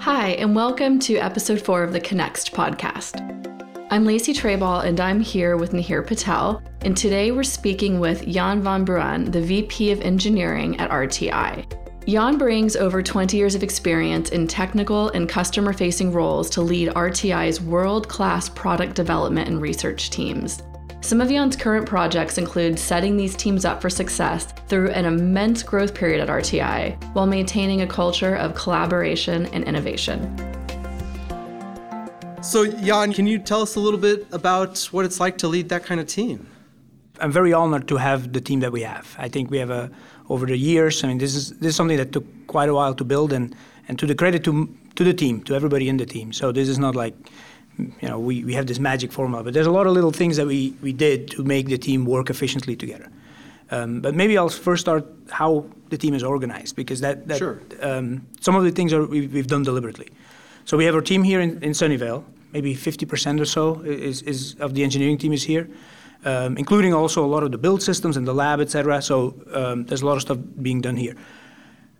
Hi, and welcome to episode four of the Connext podcast. I'm Lacey Treball, and I'm here with Nahir Patel. And today we're speaking with Jan Van Bruaene, the VP of Engineering at RTI. Jan brings over 20 years of experience in technical and customer facing roles to lead RTI's world class product development and research teams. Some of Jan's current projects include setting these teams up for success through an immense growth period at RTI while maintaining a culture of collaboration and innovation. So, Jan, can you tell us a little bit about what it's like to lead that kind of team? I'm very honored to have the team that we have. I think we have a over the years. I mean, this is this is something that took quite a while to build, and and to the credit to to the team, to everybody in the team. So this is not like you know we, we have this magic formula, but there's a lot of little things that we we did to make the team work efficiently together. Um, but maybe I'll first start how the team is organized because that, that sure. um, some of the things are we've, we've, done deliberately. So we have our team here in, in Sunnyvale. Maybe 50% or so is, is of the engineering team is here um, including also a lot of the build systems and the lab, etc. So um, there's a lot of stuff being done here.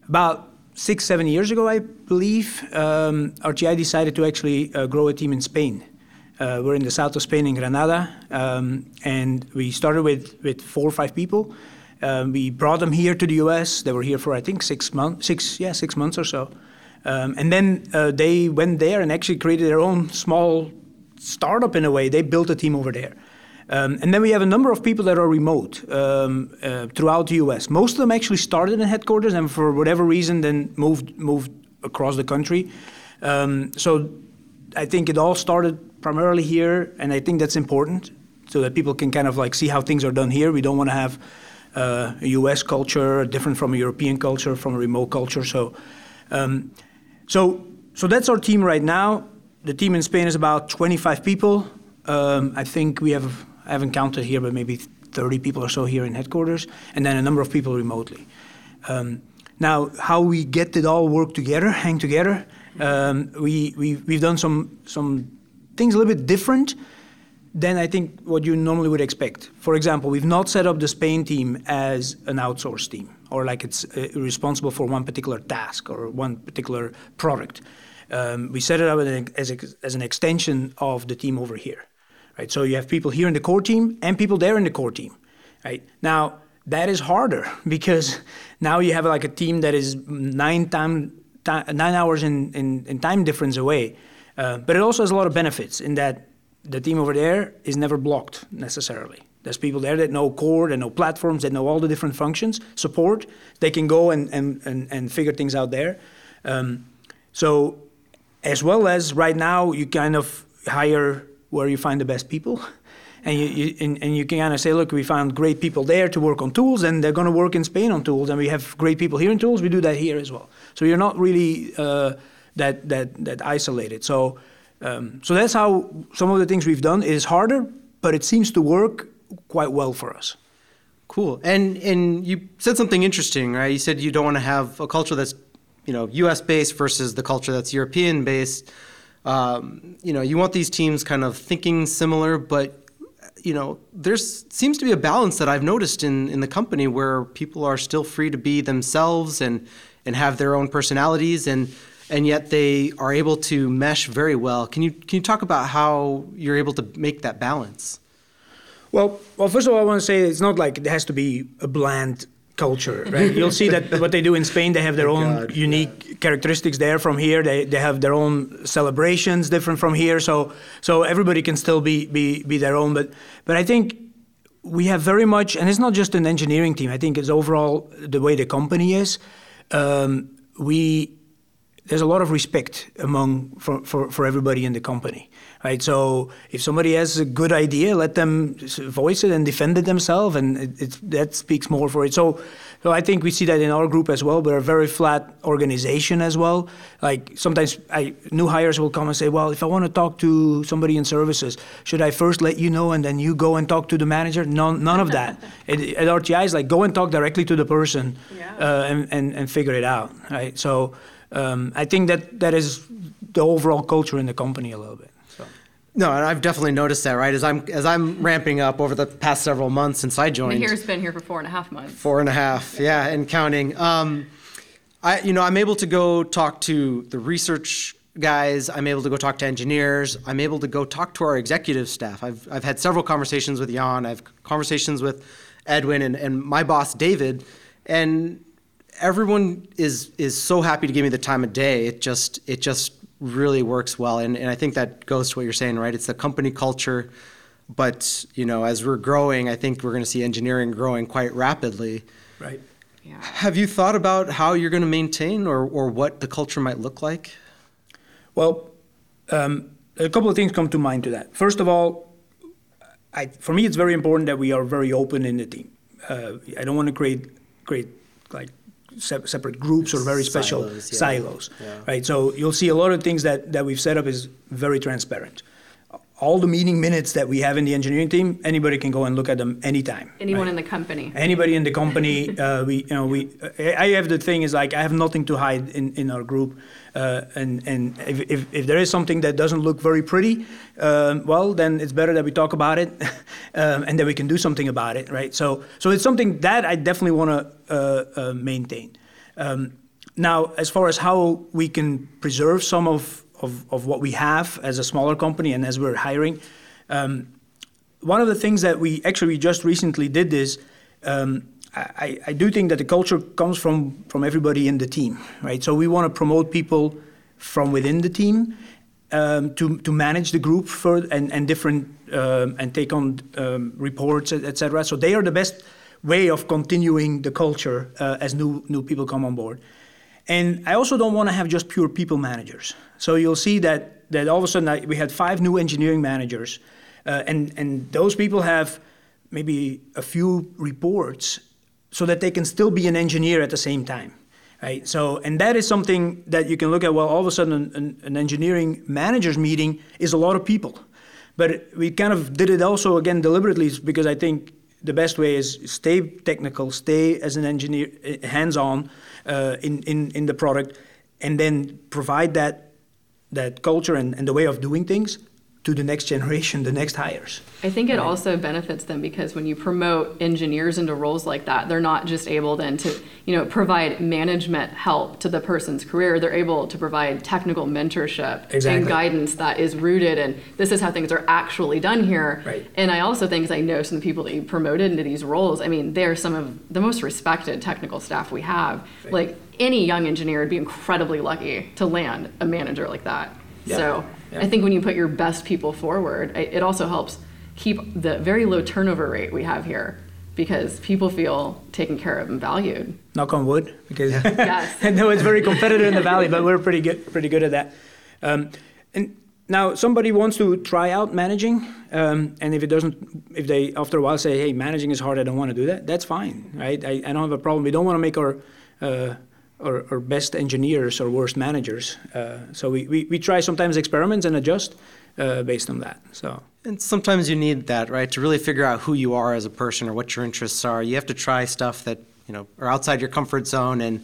About six, seven years ago, I believe, um, RTI decided to actually uh, grow a team in Spain. Uh, we're in the south of Spain, in Granada, um, and we started with, with four or five people. Um, we brought them here to the U.S. They were here for I think six months, six yeah, six months or so, um, and then uh, they went there and actually created their own small startup in a way. They built a team over there. Um, and then we have a number of people that are remote um, uh, throughout the U.S. Most of them actually started in headquarters and for whatever reason then moved moved across the country. Um, so I think it all started primarily here, and I think that's important so that people can kind of like see how things are done here. We don't want to have uh, a U.S. culture different from a European culture, from a remote culture. So, um, so, so that's our team right now. The team in Spain is about 25 people. Um, I think we have I haven't counted here, but maybe 30 people or so here in headquarters, and then a number of people remotely. Um, now, how we get it all work together, hang together, um, we, we, we've done some, some things a little bit different than I think what you normally would expect. For example, we've not set up the Spain team as an outsourced team or like it's uh, responsible for one particular task or one particular product. Um, we set it up as, as an extension of the team over here right? So you have people here in the core team and people there in the core team, right? Now that is harder because now you have like a team that is nine time, nine hours in, in, in time difference away. Uh, but it also has a lot of benefits in that the team over there is never blocked necessarily. There's people there that know core, that know platforms, that know all the different functions, support. They can go and, and, and, and figure things out there. Um, so, as well as right now, you kind of hire where you find the best people. And you, you and, and, you can kind of say, look, we found great people there to work on tools, and they're going to work in Spain on tools, and we have great people here in tools. We do that here as well. So you're not really uh, that that that isolated. So um, so that's how some of the things we've done. is harder, but it seems to work quite well for us. Cool. And and you said something interesting, right? You said you don't want to have a culture that's you know U.S. based versus the culture that's European based um, you know, you want these teams kind of thinking similar, but you know, there seems to be a balance that I've noticed in, in the company where people are still free to be themselves and and have their own personalities and and yet they are able to mesh very well. Can you can you talk about how you're able to make that balance? Well, well, first of all, I want to say it's not like it has to be a bland culture, right? You'll see that what they do in Spain, they have their own God, unique yeah. characteristics there from here. They, they have their own celebrations different from here. So so everybody can still be be be their own. But but I think we have very much, and it's not just an engineering team. I think it's overall the way the company is. Um, we there's a lot of respect among for, for, for everybody in the company right? So if somebody has a good idea, let them voice it and defend it themselves, and it, it, that speaks more for it. So, so I think we see that in our group as well. We're a very flat organization as well. Like sometimes I, new hires will come and say, well, if I want to talk to somebody in services, should I first let you know and then you go and talk to the manager? None, none of that. it, at RTI, is like go and talk directly to the person yeah. uh, and, and, and figure it out, right? So um, I think that that is the overall culture in the company a little bit. No, and I've definitely noticed that. Right as I'm as I'm ramping up over the past several months since I joined. Nahir's been here for four and a half months. Four and a half, yeah, and counting. Um, I, you know, I'm able to go talk to the research guys. I'm able to go talk to engineers. I'm able to go talk to our executive staff. I've, I've had several conversations with Jan. I've conversations with Edwin and, and my boss David, and everyone is is so happy to give me the time of day. It just it just really works well, and, and I think that goes to what you're saying, right? It's the company culture, but you know, as we're growing, I think we're going to see engineering growing quite rapidly. Right. Yeah. Have you thought about how you're going to maintain or, or what the culture might look like? Well, um, a couple of things come to mind to that. First of all, I, for me, it's very important that we are very open in the team. Uh, I don't want to create create like se- separate groups or very special Silos, yeah. silos, Yeah. right? So you'll see a lot of things that, that we've set up is very transparent. All the meeting minutes that we have in the engineering team, anybody can go and look at them anytime. Anyone right? in the company. anybody in the company uh, we you know we I have the thing is like I have nothing to hide in, in our group uh, and and if, if, if there is something that doesn't look very pretty um, well then it's better that we talk about it um, and that we can do something about it right? So so it's something that I definitely want to uh, uh, maintain. Um, now as far as how we can preserve some of, of, of what we have as a smaller company and as we're hiring um, one of the things that we actually just recently did is um, I, I do think that the culture comes from from everybody in the team, right? So we want to promote people from within the team um, to to manage the group further and and different um, and take on um, reports, etc. So they are the best way of continuing the culture uh, as new new people come on board. And I also don't want to have just pure people managers. So you'll see that that all of a sudden I, we had five new engineering managers, uh, and and those people have maybe a few reports, so that they can still be an engineer at the same time, right? So and that is something that you can look at. Well, all of a sudden, an, an, engineering managers meeting is a lot of people, but we kind of did it also again deliberately because I think the best way is stay technical, stay as an engineer, eh, hands-on uh, in, in, in the product, and then provide that, that culture and, and the way of doing things to the next generation, the next hires. I think it also benefits them because when you promote engineers into roles like that, they're not just able then to, you know, provide management help to the person's career. They're able to provide technical mentorship Exactly. and guidance that is rooted in this is how things are actually done here. Right. And I also think, 'cause I know some of the people that you promoted into these roles, I mean, they're some of the most respected technical staff we have. Like any young engineer would be incredibly lucky to land a manager like that. Yeah. So Yeah. I think when you put your best people forward, it it also helps keep the very low turnover rate we have here because people feel taken care of and valued. Knock on wood, because Yes. I know it's very competitive in the valley, but we're pretty good, pretty good at that. Um, and now somebody wants to try out managing, um, and if it doesn't, if they after a while say, "Hey, managing is hard. I don't want to do that," that's fine, right? I, I don't have a problem. We don't want to make our uh, our, our best engineers or worst managers. Uh, so we, we, we try sometimes experiments and adjust uh, based on that. So And sometimes you need that, right, to really figure out who you are as a person or what your interests are. You have to try stuff that you know are outside your comfort zone and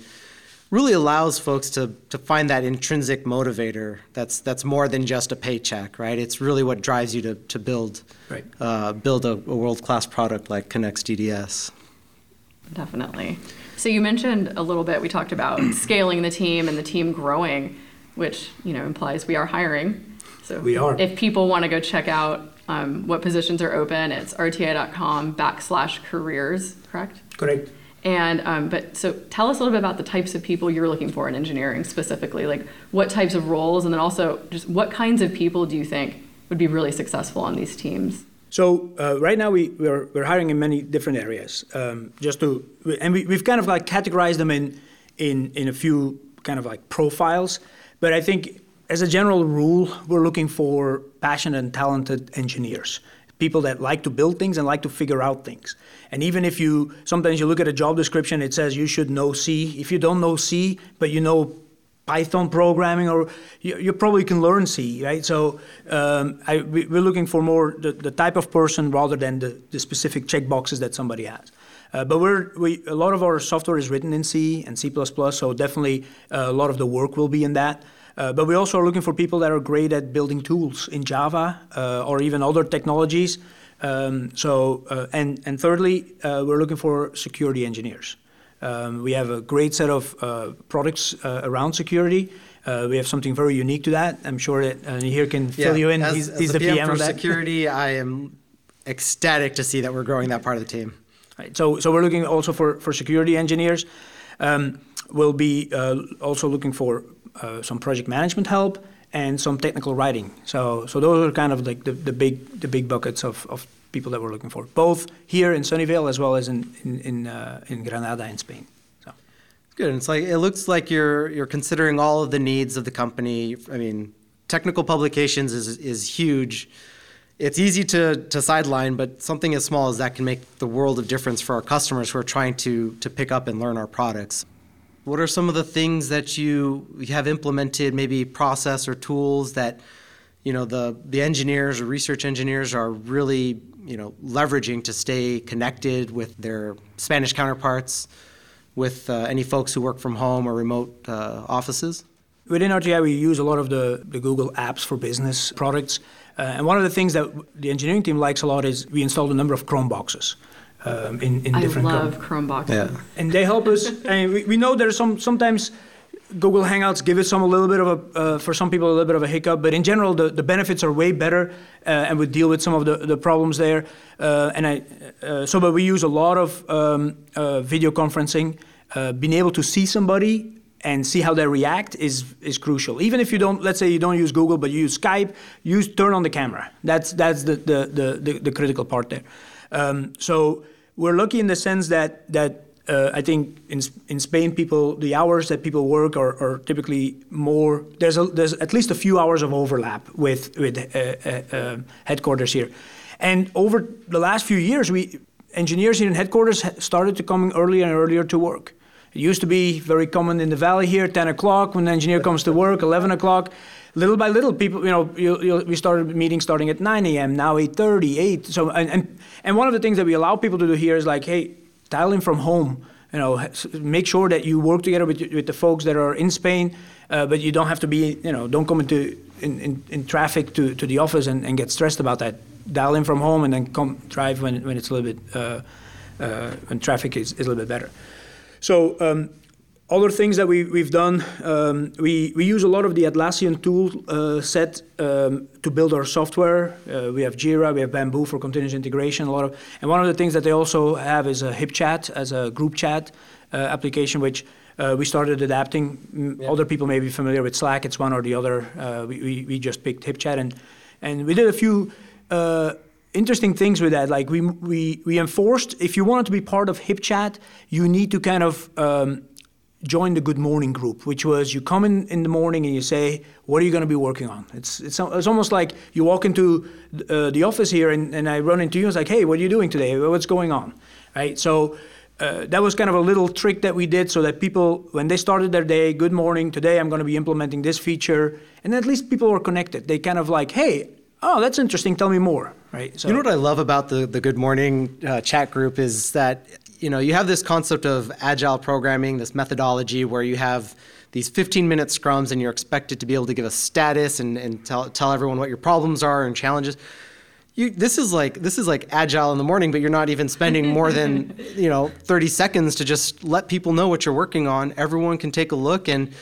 really allows folks to to find that intrinsic motivator. That's that's more than just a paycheck, right? It's really what drives you to to build Right. uh, build a, a world class product like Connext DDS. Definitely. So you mentioned a little bit, we talked about scaling the team and the team growing, which, you know, implies we are hiring. So We are. if people want to go check out um, what positions are open, it's rti.com backslash careers, correct? correct. And um, but so tell us a little bit about the types of people you're looking for in engineering specifically, like what types of roles, and then also just what kinds of people do you think would be really successful on these teams? So uh, right now we we're, we're hiring in many different areas. Um, just to and we, we've kind of like categorized them in in in a few kind of like profiles. But I think as a general rule, we're looking for passionate and talented engineers, people that like to build things and like to figure out things. And even if you sometimes you look at a job description, it says you should know C. If you don't know C, but you know Python programming, or you, you probably can learn C, right? So um, I, we, we're looking for more the, the type of person rather than the, the specific checkboxes that somebody has. Uh, but we're, we, a lot of our software is written in C and C++, so definitely uh, a lot of the work will be in that. Uh, but we also are looking for people that are great at building tools in Java uh, or even other technologies. Um, so, uh, and, and thirdly, uh, we're looking for security engineers. Um, we have a great set of uh, products uh, around security. Uh, we have something very unique to that. I'm sure that uh, here can fill you in. As, he's, as he's the, PM, PM for that. security. I am ecstatic to see that we're growing that part of the team. Right. So, so we're looking also for, for security engineers. Um, we'll be uh, also looking for uh, some project management help and some technical writing. So, so those are kind of like the, the big the big buckets of, of people that we're looking for, both here in Sunnyvale as well as in in in, uh, in Granada in Spain. So. Good. And it's like it looks like you're you're considering all of the needs of the company. I mean, technical publications is is huge. It's easy to, to sideline, but something as small as that can make the world of difference for our customers who are trying to to pick up and learn our products. What are some of the things that you have implemented, maybe process or tools that you know the the engineers or research engineers are really you know leveraging to stay connected with their Spanish counterparts, with uh, any folks who work from home or remote uh, offices? Within RTI, we use a lot of the, the Google Apps for Business products. Uh, and one of the things that the engineering team likes a lot is we installed a number of Chrome boxes. Um, in, in I different love Chrome. Chrome boxes. and they help us. and we, we know there's some sometimes Google Hangouts give it some a little bit of a uh, for some people a little bit of a hiccup, but in general the, the benefits are way better, uh, and we deal with some of the, the problems there. Uh, and I uh, so but we use a lot of um, uh, video conferencing. Uh, being able to see somebody and see how they react is is crucial. Even if you don't, let's say you don't use Google, but you use Skype, use turn on the camera. That's that's the the the, the, the critical part there. Um, so we're lucky in the sense that that uh, I think in in Spain, people the hours that people work are, are typically more. There's a, there's at least a few hours of overlap with with uh, uh, uh headquarters here, and over the last few years, we engineers here in headquarters started to coming earlier and earlier to work. It used to be very common in the valley here, 10 o'clock when the engineer comes to work, 11 o'clock. Little by little, people, you know, you, you, we started meetings starting at 9 a.m. Now 8:30, 8. So, and, and and one of the things that we allow people to do here is like, hey, dial in from home. You know, make sure that you work together with, with the folks that are in Spain, uh, but you don't have to be, you know, don't come into in, in, in traffic to, to the office and, and get stressed about that. Dial in from home and then come drive when, when it's a little bit uh, uh, when traffic is, is a little bit better. So um, other things that we, we've done, um, we, we use a lot of the Atlassian tool uh, set um, to build our software. Uh, we have Jira, we have Bamboo for continuous integration. A lot of, and one of the things that they also have is a HipChat as a group chat uh, application, which uh, we started adapting. Yeah. Other people may be familiar with Slack. It's one or the other. Uh, we, we, we just picked HipChat and and we did a few uh, interesting things with that. Like we we we enforced if you wanted to be part of HipChat, you need to kind of um, join the Good Morning group, which was you come in in the morning and you say, what are you going to be working on? It's it's it's almost like you walk into uh, the office here and, and I run into you. And It's like, hey, what are you doing today? What's going on? Right. So. Uh, that was kind of a little trick that we did so that people, when they started their day, good morning, today I'm going to be implementing this feature, and at least people were connected. They kind of like, hey, oh, that's interesting. Tell me more. Right. So, you know what I love about the the Good Morning uh, chat group is that you know you have this concept of agile programming, this methodology where you have these 15 minute scrums and you're expected to be able to give a status and, and tell, tell everyone what your problems are and challenges. You, this is like this is like agile in the morning, but you're not even spending more than you know 30 seconds to just let people know what you're working on. Everyone can take a look and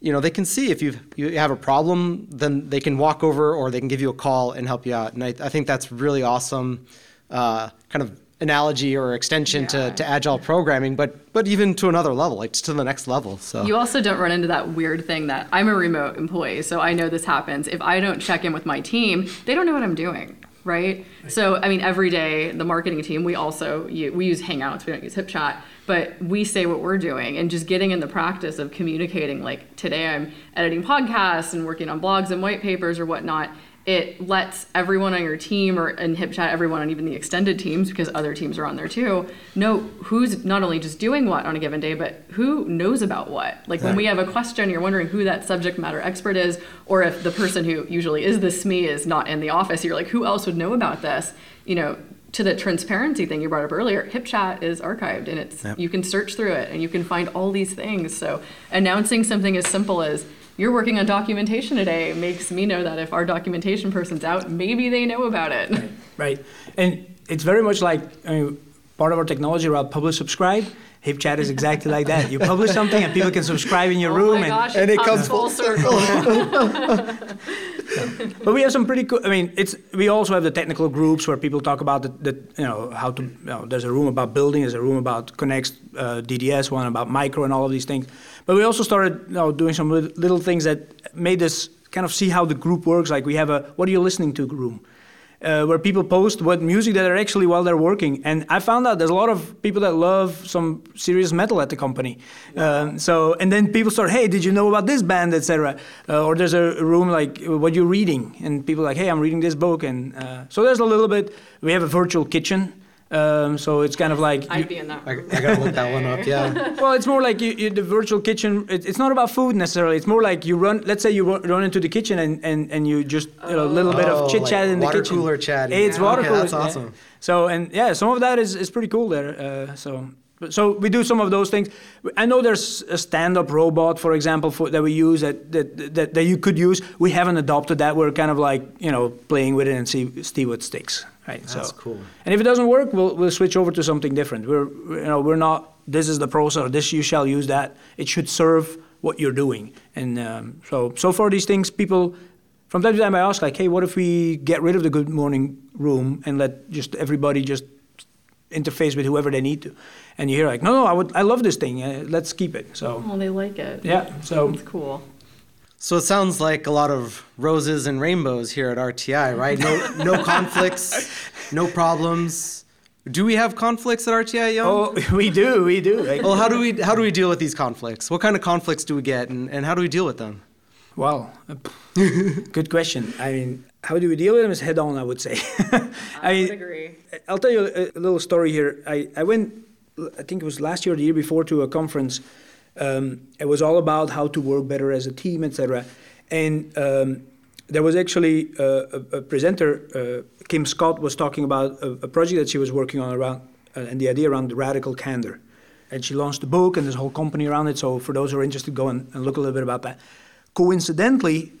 you know they can see if you you have a problem then they can walk over or they can give you a call and help you out and i, I think that's really awesome uh, kind of analogy or extension yeah. to, to agile programming but but even to another level like to the next level so you also don't run into that weird thing that i'm a remote employee so i know this happens if i don't check in with my team they don't know what i'm doing right? So, I mean, every day, the marketing team, we also we use Hangouts, we don't use HipChat, but we say what we're doing and just getting in the practice of communicating. Like today, I'm editing podcasts and working on blogs and white papers or whatnot it lets everyone on your team or in HipChat, everyone on even the extended teams, because other teams are on there too, know who's not only just doing what on a given day, but who knows about what. Like when we have a question, you're wondering who that subject matter expert is, or if the person who usually is the SME is not in the office, you're like, who else would know about this? You know, to the transparency thing you brought up earlier, HipChat is archived and it's yep. you can search through it and you can find all these things. So announcing something as simple as you're working on documentation today makes me know that if our documentation person's out, maybe they know about it. Right. right. And it's very much like I mean, part of our technology around publish subscribe. HipChat is exactly like that. You publish something and people can subscribe in your oh room. my gosh, and it comes comes full circle. but we have some pretty cool. I mean, it's we also have the technical groups where people talk about the, the you know how to. You know, there's a room about building. There's a room about Connext uh, DDS, one about micro and all of these things. But we also started you know, doing some little things that made us kind of see how the group works. Like we have a what are you listening to room uh, where people post what music that are actually while they're working. And I found out there's a lot of people that love some serious metal at the company. Um, so and then people start, hey, did you know about this band, etc. Uh, or there's a room like what you're reading, and people like, hey, I'm reading this book, and uh, so there's a little bit. We have a virtual kitchen. Um, so it's kind of like I'd be in that. I, I gotta look that one up. Yeah. well, it's more like you, you, the virtual kitchen. It, it's not about food necessarily. It's more like you run. Let's say you run, run into the kitchen and, and, and you just you know, a little bit Oh, of chit chat like in the water kitchen. cooler chatting. It's Yeah. water Okay, cooler. that's yeah. awesome. So and yeah, some of that is, is pretty cool there. Uh, so so we do some of those things. I know there's a stand-up robot, for example, for, that we use that, that, that that you could use. We haven't adopted that. We're kind of like you know playing with it and see see what sticks. Right. That's so. cool. And if it doesn't work, we'll, we'll switch over to something different. We're, you know, we're not, this is the process, or this you shall use that. It should serve what you're doing. And um, so, so far these things, people, from time to time I ask like, hey, what if we get rid of the good morning room and let just everybody just interface with whoever they need to? And you hear like, no, no, I would, I love this thing. Uh, let's keep it. So, Oh, they like it. yeah, so. It's cool. So it sounds like a lot of roses and rainbows here at RTI, right? No, no conflicts, no problems. Do we have conflicts at RTI, Jan? Oh, we do, we do. Like, Well, how do we how do we deal with these conflicts? What kind of conflicts do we get, and, and how do we deal with them? Well, uh, good question. I mean, how do we deal with them? Is head on, I would say. I, mean, agree. I'll tell you a, a little story here. I, I went, I think it was last year or the year before, to a conference. Um, it was all about how to work better as a team, etc. And um, there was actually a, a, a presenter, uh, Kim Scott, was talking about a, a project that she was working on around, uh, and the idea around radical candor. And she launched a book and this whole company around it. So for those who are interested, go and, and look a little bit about that. Coincidentally,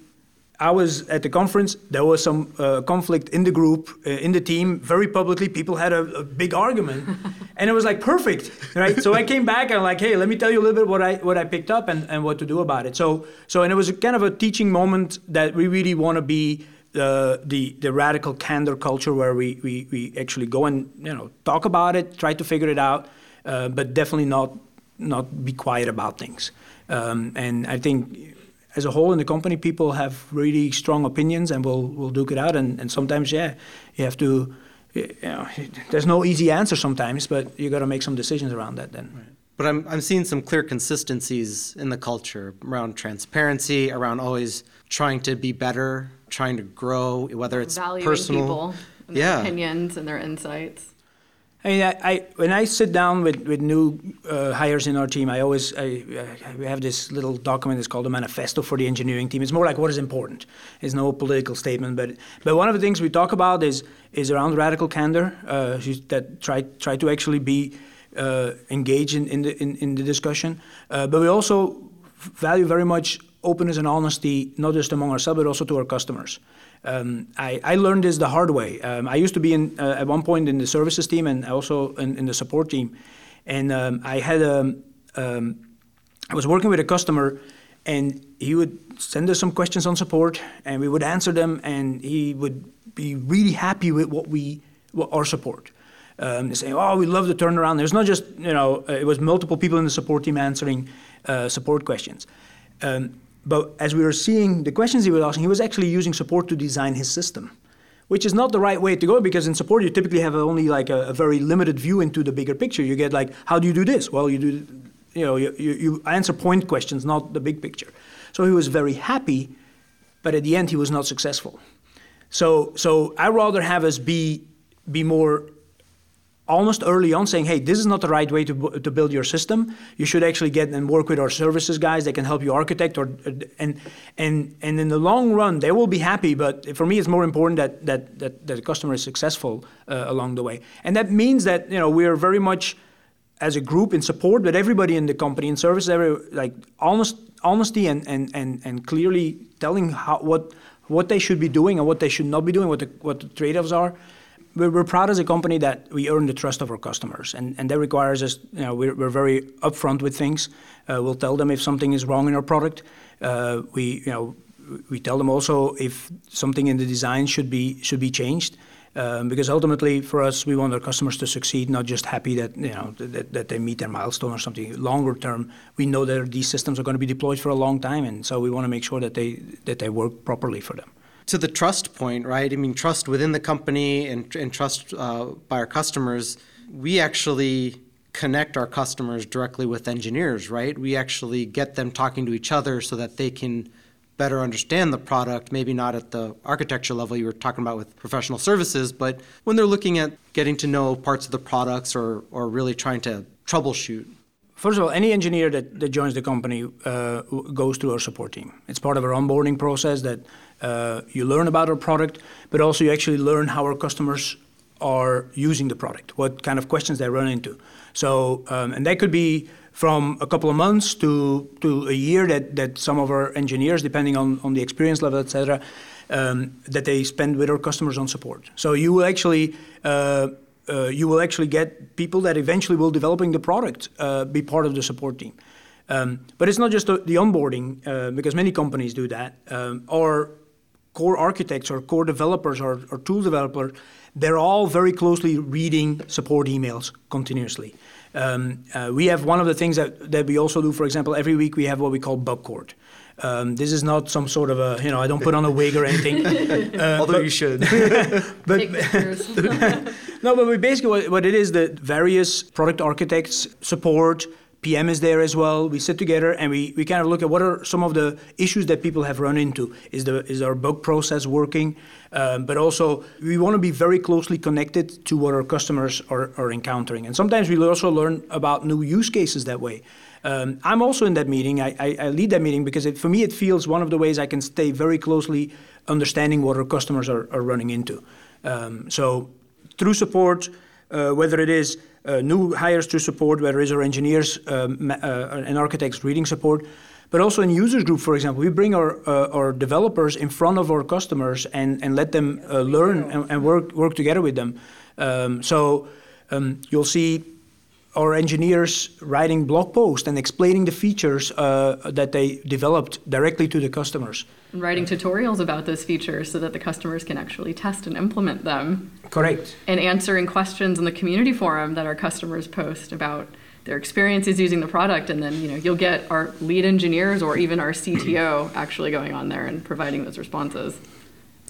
I was at the conference. There was some uh, conflict in the group, uh, in the team, very publicly. People had a, a big argument, and it was like perfect, right? so I came back and I'm like, hey, let me tell you a little bit what I what I picked up and, and what to do about it. So so and it was a kind of a teaching moment that we really want to be uh, the the radical candor culture where we, we we actually go and you know talk about it, try to figure it out, uh, but definitely not not be quiet about things. Um, and I think as a whole in the company, people have really strong opinions and will will duke it out. And, and sometimes, yeah, you have to. You know, there's no easy answer sometimes, but you got to make some decisions around that. Then. But I'm I'm seeing some clear consistencies in the culture around transparency, around always trying to be better, trying to grow, whether it's Valuing personal. people and their Yeah. opinions and their insights. I mean, I, I when I sit down with, with new uh, hires in our team, I always I, I, we have this little document. It's called a manifesto for the engineering team. It's more like what is important. It's no political statement, but but one of the things we talk about is is around radical candor. Uh, that try try to actually be uh, engaged in, in the in, in the discussion. Uh, but we also value very much openness and honesty, not just among ourselves, but also to our customers. Um, I, I, learned this the hard way. Um, I used to be in, uh, at one point in the services team and also in, in the support team. And um, I had a, um, I was working with a customer and he would send us some questions on support and we would answer them and he would be really happy with what we, what our support. Um, they say, oh, we love the turnaround. There's not just, you know, uh, it was multiple people in the support team answering uh, support questions. Um, but as we were seeing the questions he was asking, he was actually using support to design his system, which is not the right way to go because in support you typically have only like a, a very limited view into the bigger picture. You get like, how do you do this? Well, you do, you know, you, you, you answer point questions, not the big picture. So he was very happy, but at the end he was not successful. So, so I rather have us be be more almost early on saying, hey, this is not the right way to, to build your system. You should actually get and work with our services guys. They can help you architect. Or, and, and, and in the long run, they will be happy. But for me, it's more important that, that, that, that the customer is successful uh, along the way. And that means that you know, we are very much, as a group, in support with everybody in the company, in service, every, like honest, honesty and, and, and, and clearly telling how, what, what they should be doing and what they should not be doing, what the, what the trade-offs are we're, proud as a company that we earn the trust of our customers, and, and that requires us. You know, we're, we're very upfront with things. Uh, we'll tell them if something is wrong in our product. Uh, we, you know, we tell them also if something in the design should be should be changed. Um, because ultimately, for us, we want our customers to succeed, not just happy that you know that, that they meet their milestone or something. Longer term, we know that these systems are going to be deployed for a long time, and so we want to make sure that they that they work properly for them. To the trust point, right? I mean, trust within the company and, and trust uh, by our customers. We actually connect our customers directly with engineers, right? We actually get them talking to each other so that they can better understand the product, maybe not at the architecture level you were talking about with professional services, but when they're looking at getting to know parts of the products or, or really trying to troubleshoot? First of all, any engineer that, that joins the company uh, goes through our support team. It's part of our onboarding process that uh, you learn about our product, but also you actually learn how our customers are using the product, what kind of questions they run into. So, um, and that could be from a couple of months to, to a year that, that some of our engineers, depending on, on the experience level, et cetera, um, that they spend with our customers on support. So you will actually uh, uh, you will actually get people that eventually will developing the product uh, be part of the support team. Um, but it's not just the, the onboarding uh, because many companies do that. Um, our core architects or core developers or, or tool developers, they're all very closely reading support emails continuously. Um, uh, we have one of the things that, that we also do, for example, every week we have what we call bug court. Um, this is not some sort of a, you know, I don't put on a wig or anything. Uh, Although but, you should. but no, but we basically what, what it is the various product architects support PM is there as well. We sit together and we, we kind of look at what are some of the issues that people have run into. Is the is our bug process working? Um, but also we want to be very closely connected to what our customers are, are encountering. And sometimes we also learn about new use cases that way. Um, I'm also in that meeting. I, I, I lead that meeting because it, for me it feels one of the ways I can stay very closely understanding what our customers are, are running into. Um, so through support, uh, whether it is uh, new hires to support, whether it's our engineers um, uh, and architects reading support, but also in users group, for example, we bring our, uh, our developers in front of our customers and, and let them uh, learn and, and, work, work together with them. Um, so um, you'll see our engineers writing blog posts and explaining the features uh, that they developed directly to the customers. And writing tutorials about those features so that the customers can actually test and implement them. Correct. And answering questions in the community forum that our customers post about their experiences using the product and then you know you'll get our lead engineers or even our CTO actually going on there and providing those responses.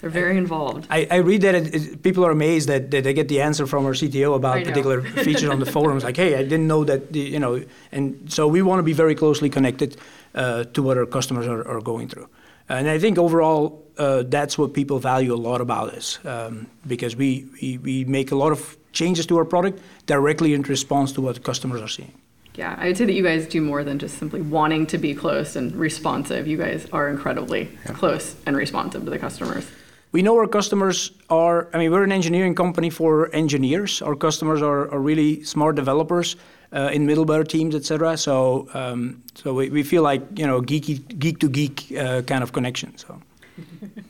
They're very involved. I, I read that it, it, people are amazed that, that, they get the answer from our CTO about particular features on the forums. Like, hey, I didn't know that, you know. And so we want to be very closely connected uh, to what our customers are, are, going through. And I think overall, uh, that's what people value a lot about us um, because we, we, we make a lot of changes to our product directly in response to what customers are seeing. Yeah, I would say that you guys do more than just simply wanting to be close and responsive. You guys are incredibly yeah. close and responsive to the customers. We know our customers are, I mean, we're an engineering company for engineers. Our customers are, are really smart developers uh, in middleware teams, etc. So, um, so we, we feel like, you know, geeky, geek to geek uh, kind of connection. So.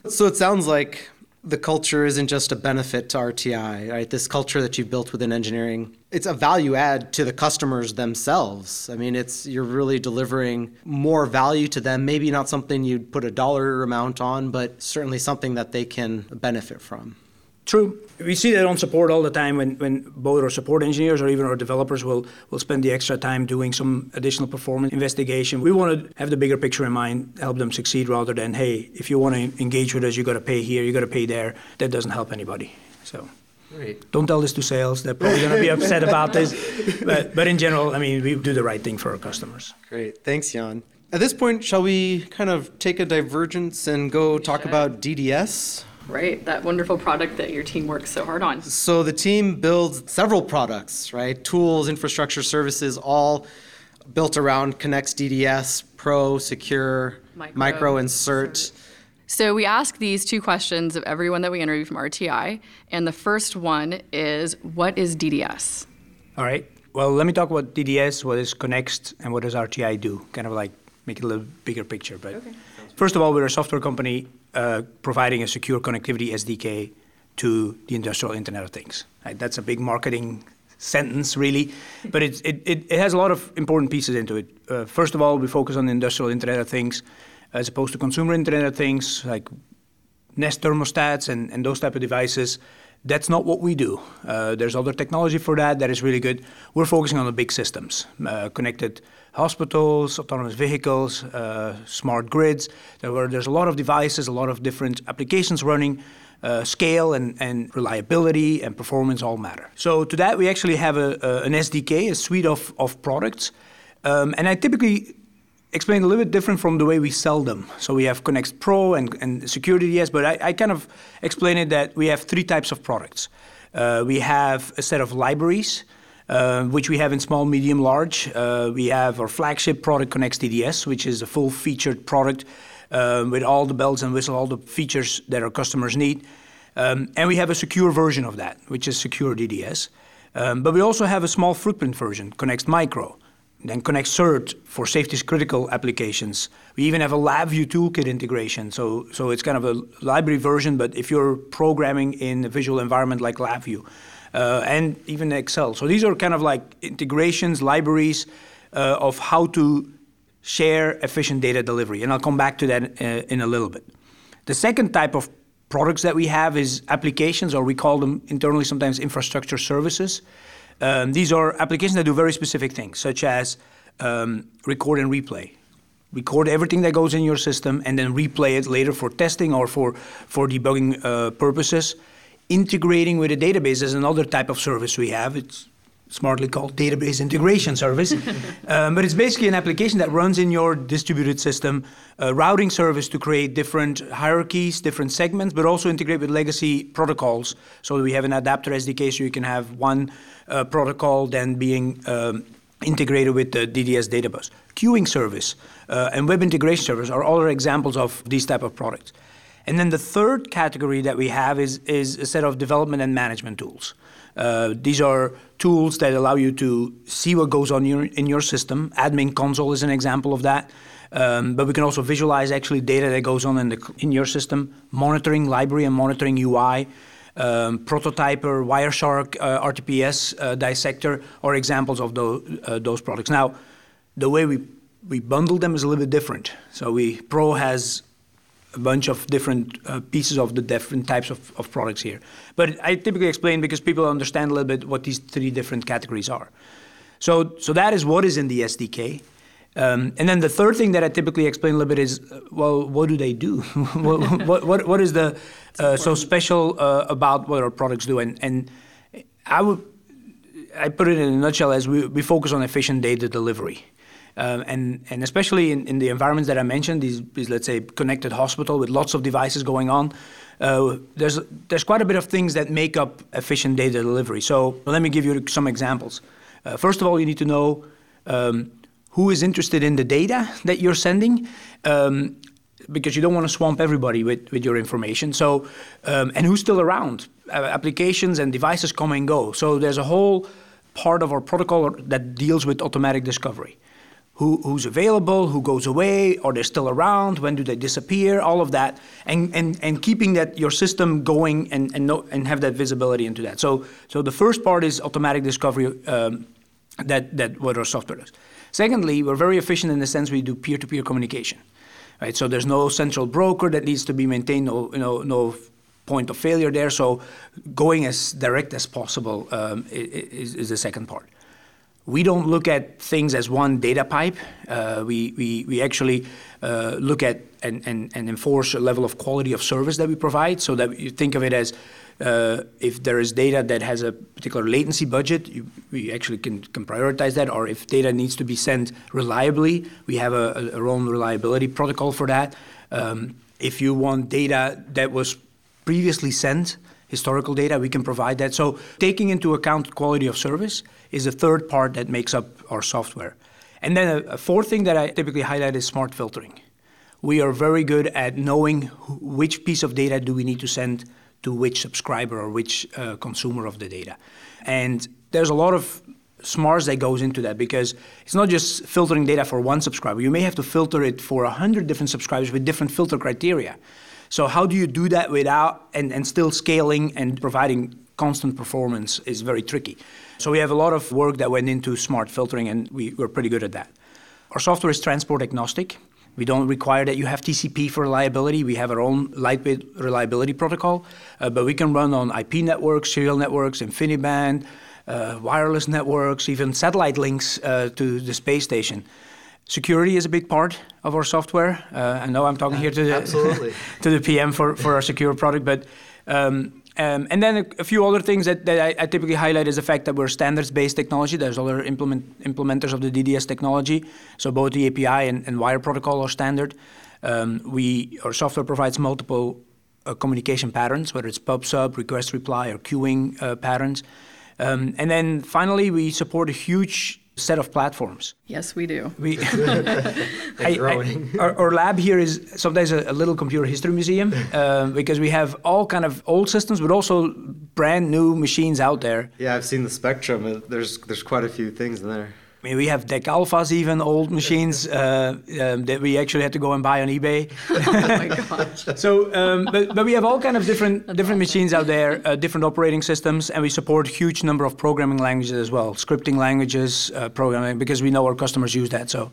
so it sounds like the culture isn't just a benefit to RTI, right? This culture that you've built within engineering, it's a value add to the customers themselves. I mean, it's you're really delivering more value to them. Maybe not something you'd put a dollar amount on, but certainly something that they can benefit from. True. We see that on support all the time when, when both our support engineers or even our developers will, will spend the extra time doing some additional performance investigation. We want to have the bigger picture in mind, help them succeed rather than, hey, if you want to engage with us, you got to pay here, you got to pay there. That doesn't help anybody. So. Great. Don't tell this to sales. They're probably going to be upset about this. But, but in general, I mean, we do the right thing for our customers. Great. Thanks, Jan. At this point, shall we kind of take a divergence and go talk about DDS? Right, that wonderful product that your team works so hard on. So the team builds several products, right? Tools, infrastructure, services, all built around Connext DDS, Pro, Secure, Micro, Micro and Cert. So we ask these two questions of everyone that we interview from RTI, and the first one is, what is DDS? All right. Well, let me talk about DDS, what is Connext, and what does RTI do? Kind of like make it a little bigger picture. But okay. first of all, we're a software company providing a secure connectivity SDK to the industrial Internet of Things. Right? That's a big marketing sentence, really, but it, it, it, has a lot of important pieces into it. Uh, first of all, we focus on the industrial Internet of Things as opposed to consumer Internet of Things, like Nest thermostats and, and those type of devices. That's not what we do. Uh, there's other technology for that that is really good. We're focusing on the big systems, uh, connected hospitals, autonomous vehicles, uh, smart grids. There were, there's a lot of devices, a lot of different applications running. Uh, scale and, and, reliability and performance all matter. So to that, we actually have a, a, an SDK, a suite of, of products. Um, and I typically explain a little bit different from the way we sell them. So we have Connext Pro and, and Security DS, but I, I kind of explain it that we have three types of products. Uh, we have a set of libraries, which we have in small, medium, large. Uh, we have our flagship product, Connext DDS, which is a full featured product uh, with all the bells and whistles, all the features that our customers need. Um, and we have a secure version of that, which is Secure DDS. Um, but we also have a small footprint version, Connext Micro. Then Connext CERT for safety critical applications. We even have a LabVIEW toolkit integration. So, so it's kind of a library version, but if you're programming in a visual environment like LabVIEW, uh, and even Excel. So these are kind of like integrations, libraries uh, of how to share efficient data delivery. And I'll come back to that uh, in a little bit. The second type of products that we have is applications, or we call them internally sometimes infrastructure services. Um, these are applications that do very specific things, such as um, record and replay. Record everything that goes in your system and then replay it later for testing or for, for debugging uh, purposes. Integrating with a database is another type of service we have. It's smartly called database integration service. um, but it's basically an application that runs in your distributed system, a routing service to create different hierarchies, different segments, but also integrate with legacy protocols. So we have an adapter SDK so you can have one uh, protocol then being um, integrated with the DDS databus. Queuing service uh, and web integration service are other examples of these type of products. And then the third category that we have is, is a set of development and management tools. Uh, these are tools that allow you to see what goes on your, in your system. Admin console is an example of that. Um, but we can also visualize actually data that goes on in, the, in your system, monitoring library and monitoring UI. Um, prototyper, Wireshark, uh, RTPS uh, dissector are examples of those, uh, those products. Now, the way we, we bundle them is a little bit different. So we Pro has a bunch of different uh, pieces of the different types of, of products here. But I typically explain because people understand a little bit what these three different categories are. So, so that is what is in the SDK. Um, and then the third thing that I typically explain a little bit is, uh, well, what do they do? what, what, what, what is the uh, so special uh, about what our products do? And, and I would, I put it in a nutshell as we, we focus on efficient data delivery. Um, and, and especially in, in the environments that I mentioned, these, these, let's say, connected hospital with lots of devices going on, uh, there's, there's quite a bit of things that make up efficient data delivery. So let me give you some examples. Uh, first of all, you need to know um, who is interested in the data that you're sending. Um, because you don't want to swamp everybody with, with your information. So, um, and who's still around? Uh, applications and devices come and go. So there's a whole part of our protocol that deals with automatic discovery who, who's available, who goes away, are they still around, when do they disappear, all of that, and, and, and keeping that your system going and, and, and have that visibility into that. So, so the first part is automatic discovery um, that, that what our software does. Secondly, we're very efficient in the sense we do peer-to-peer communication. Right? So there's no central broker that needs to be maintained, no, know, no point of failure there. So going as direct as possible um, is, is the second part we don't look at things as one data pipe. Uh, we, we, we actually uh, look at and, and, and enforce a level of quality of service that we provide so that you think of it as uh, if there is data that has a particular latency budget, you, we actually can, can prioritize that. Or if data needs to be sent reliably, we have a, a, our own reliability protocol for that. Um, if you want data that was previously sent, historical data, we can provide that. So taking into account quality of service is a third part that makes up our software. And then a, a fourth thing that I typically highlight is smart filtering. We are very good at knowing which piece of data do we need to send to which subscriber or which uh, consumer of the data. And there's a lot of smarts that goes into that because it's not just filtering data for one subscriber. You may have to filter it for a hundred different subscribers with different filter criteria. So how do you do that without and, and still scaling and providing constant performance is very tricky. So we have a lot of work that went into smart filtering, and we, we're pretty good at that. Our software is transport agnostic. We don't require that you have TCP for reliability. We have our own lightweight reliability protocol, uh, but we can run on IP networks, serial networks, InfiniBand, uh, wireless networks, even satellite links uh, to the space station. Security is a big part of our software. Uh, I know I'm talking here to the, to the PM for, for our secure product, but um, um, and then a, a, few other things that, that I, I, typically highlight is the fact that we're standards-based technology. There's other implement, implementers of the DDS technology. So both the API and, and wire protocol are standard. Um, we our software provides multiple uh, communication patterns, whether it's pub/sub, request reply, or queuing uh, patterns. Um, and then finally, we support a huge set of platforms. Yes, we do. We, I, I, our, our, lab here is sometimes a, a little computer history museum uh, because we have all kind of old systems, but also brand new machines out there. Yeah, I've seen the spectrum. There's there's quite a few things in there. Mean, we have DEC Alphas, even old machines uh, um, that we actually had to go and buy on eBay. oh my gosh! so, um, but, but we have all kind of different That's different awesome. machines out there, uh, different operating systems, and we support a huge number of programming languages as well, scripting languages, uh, programming, because we know our customers use that. So,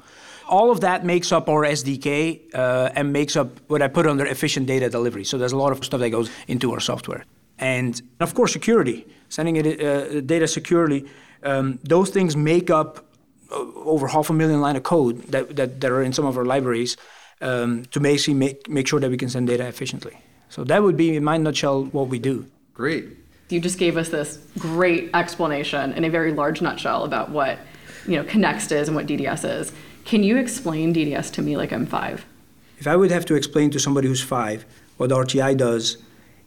all of that makes up our SDK uh, and makes up what I put under efficient data delivery. So there's a lot of stuff that goes into our software, and of course security, sending it uh, data securely. Um, those things make up over half a million line of code that, that, that are in some of our libraries um, to basically make, make sure that we can send data efficiently. So that would be, in my nutshell, what we do. Great. You just gave us this great explanation in a very large nutshell about what you know Connext is and what DDS is. Can you explain DDS to me like I'm five? If I would have to explain to somebody who's five, what RTI does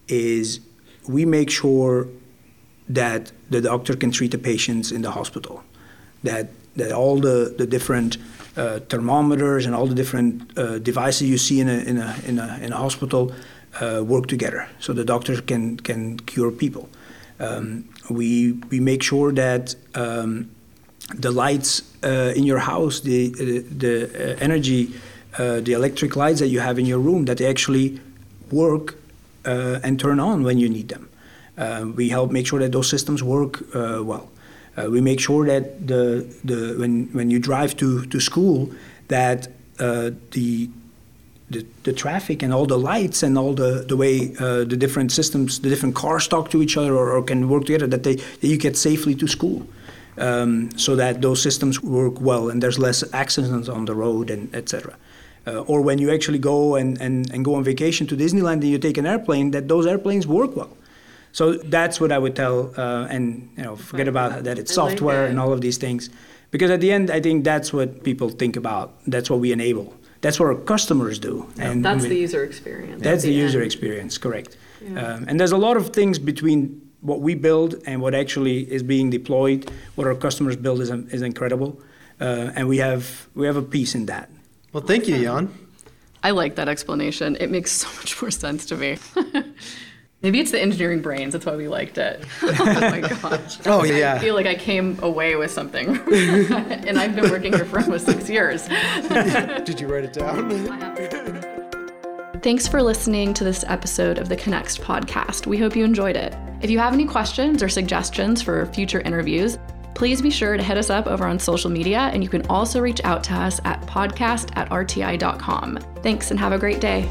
is we make sure that the doctor can treat the patients in the hospital, that that all the, the different uh, thermometers and all the different uh, devices you see in a, in a, in a, in a hospital uh, work together so the doctors can, can cure people. Um, we, we make sure that um, the lights uh, in your house, the, the uh, energy, uh, the electric lights that you have in your room, that they actually work and turn on when you need them. we help make sure that those systems work well. Uh, we make sure that the, the, when, when you drive to, to school, that uh, the, the, the, traffic and all the lights and all the, the way uh, the different systems, the different cars talk to each other or, or can work together, that, they, that you get safely to school. Um, so that those systems work well and there's less accidents on the road and etc. Uh, or when you actually go and, and, and go on vacation to Disneyland and you take an airplane, that those airplanes work well. So that's what I would tell, uh, and you know, forget about that it's software like and all of these things, because at the end, I think that's what people think about. That's what we enable. That's what our customers do. And that's we, the user experience. That's the, the user experience, correct. Yeah. Um, and there's a lot of things between what we build and what actually is being deployed. What our customers build is, is incredible, uh, and we have we have a piece in that. Well, thank you, Jan. I like that explanation. It makes so much more sense to me. Maybe it's the engineering brains. That's why we liked it. oh my gosh. Oh yeah. I feel like I came away with something, and I've been working here for almost six years. Did you write it down? Thanks for listening to this episode of the Connext podcast. We hope you enjoyed it. If you have any questions or suggestions for future interviews, please be sure to hit us up over on social media, and you can also reach out to us at podcast at rti.com. Thanks and have a great day.